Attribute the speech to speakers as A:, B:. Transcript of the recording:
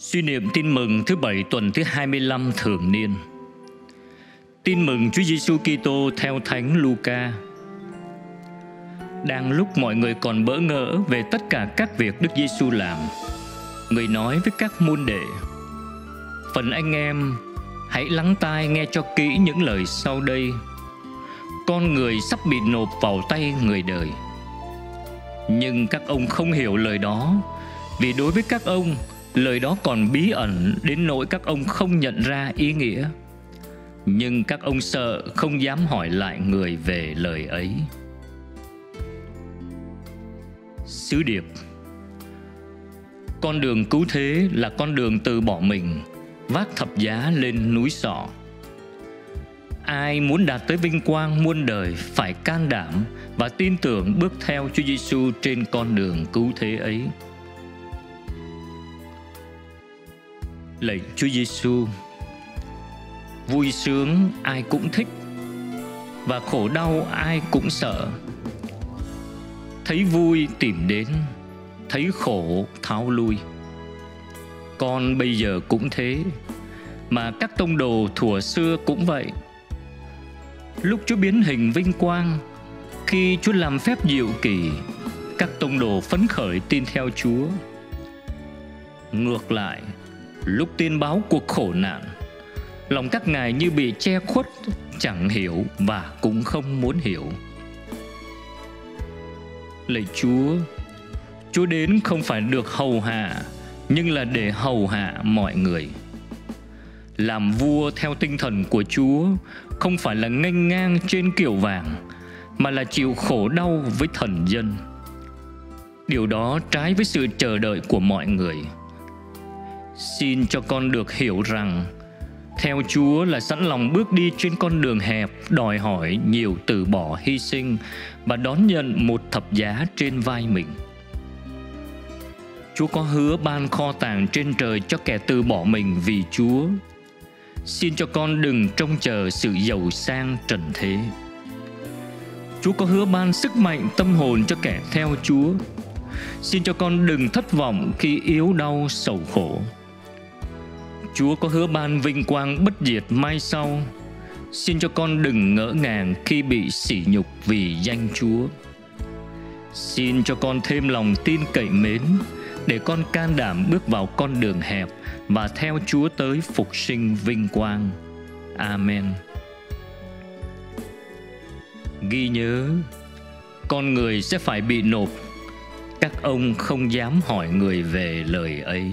A: Suy niệm tin mừng thứ bảy tuần thứ 25 thường niên. Tin mừng Chúa Giêsu Kitô theo Thánh Luca. Đang lúc mọi người còn bỡ ngỡ về tất cả các việc Đức Giêsu làm, người nói với các môn đệ: "Phần anh em, hãy lắng tai nghe cho kỹ những lời sau đây. Con người sắp bị nộp vào tay người đời." Nhưng các ông không hiểu lời đó, vì đối với các ông lời đó còn bí ẩn đến nỗi các ông không nhận ra ý nghĩa. Nhưng các ông sợ không dám hỏi lại người về lời ấy. Sứ điệp. Con đường cứu thế là con đường từ bỏ mình, vác thập giá lên núi sọ. Ai muốn đạt tới vinh quang muôn đời phải can đảm và tin tưởng bước theo Chúa Giêsu trên con đường cứu thế ấy. Lạy Chúa Giêsu. Vui sướng ai cũng thích và khổ đau ai cũng sợ. Thấy vui tìm đến, thấy khổ tháo lui. Con bây giờ cũng thế, mà các tông đồ thuở xưa cũng vậy. Lúc Chúa biến hình vinh quang, khi Chúa làm phép diệu kỳ, các tông đồ phấn khởi tin theo Chúa. Ngược lại, lúc tin báo cuộc khổ nạn, lòng các ngài như bị che khuất, chẳng hiểu và cũng không muốn hiểu. Lạy chúa chúa đến không phải được hầu hạ, nhưng là để hầu hạ mọi người. Làm vua theo tinh thần của chúa, không phải là nghênh ngang trên kiểu vàng, mà là chịu khổ đau với thần dân. Điều đó trái với sự chờ đợi của mọi người xin cho con được hiểu rằng, theo chúa là sẵn lòng bước đi trên con đường hẹp, đòi hỏi nhiều từ bỏ hy sinh và đón nhận một thập giá trên vai mình. Chúa có hứa ban kho tàng trên trời cho kẻ từ bỏ mình vì chúa. Xin cho con đừng trông chờ sự giàu sang trần thế. Chúa có hứa ban sức mạnh tâm hồn cho kẻ theo chúa. Xin cho con đừng thất vọng khi yếu đau sầu khổ. Chúa có hứa ban vinh quang bất diệt mai sau. Xin cho con đừng ngỡ ngàng khi bị sỉ nhục vì danh Chúa. Xin cho con thêm lòng tin cậy mến, Để con can đảm bước vào con đường hẹp Và theo Chúa tới phục sinh vinh quang. Amen. Ghi nhớ, Con người sẽ phải bị nộp. Các ông không dám hỏi người về lời ấy.